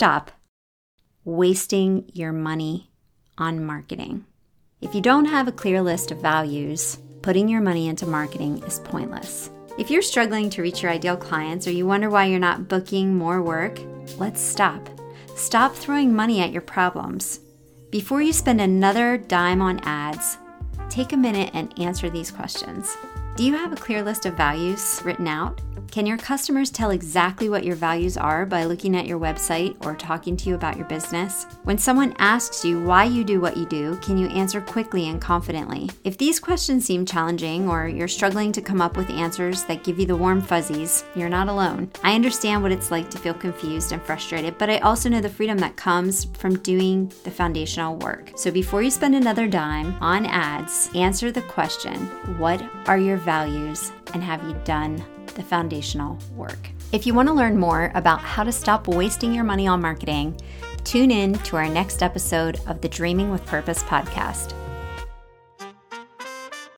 stop wasting your money on marketing. If you don't have a clear list of values, putting your money into marketing is pointless. If you're struggling to reach your ideal clients or you wonder why you're not booking more work, let's stop. Stop throwing money at your problems. Before you spend another dime on ads, take a minute and answer these questions. Do you have a clear list of values written out? Can your customers tell exactly what your values are by looking at your website or talking to you about your business? When someone asks you why you do what you do, can you answer quickly and confidently? If these questions seem challenging or you're struggling to come up with answers that give you the warm fuzzies, you're not alone. I understand what it's like to feel confused and frustrated, but I also know the freedom that comes from doing the foundational work. So before you spend another dime on ads, answer the question What are your values and have you done the foundational work. If you want to learn more about how to stop wasting your money on marketing, tune in to our next episode of the Dreaming with Purpose podcast.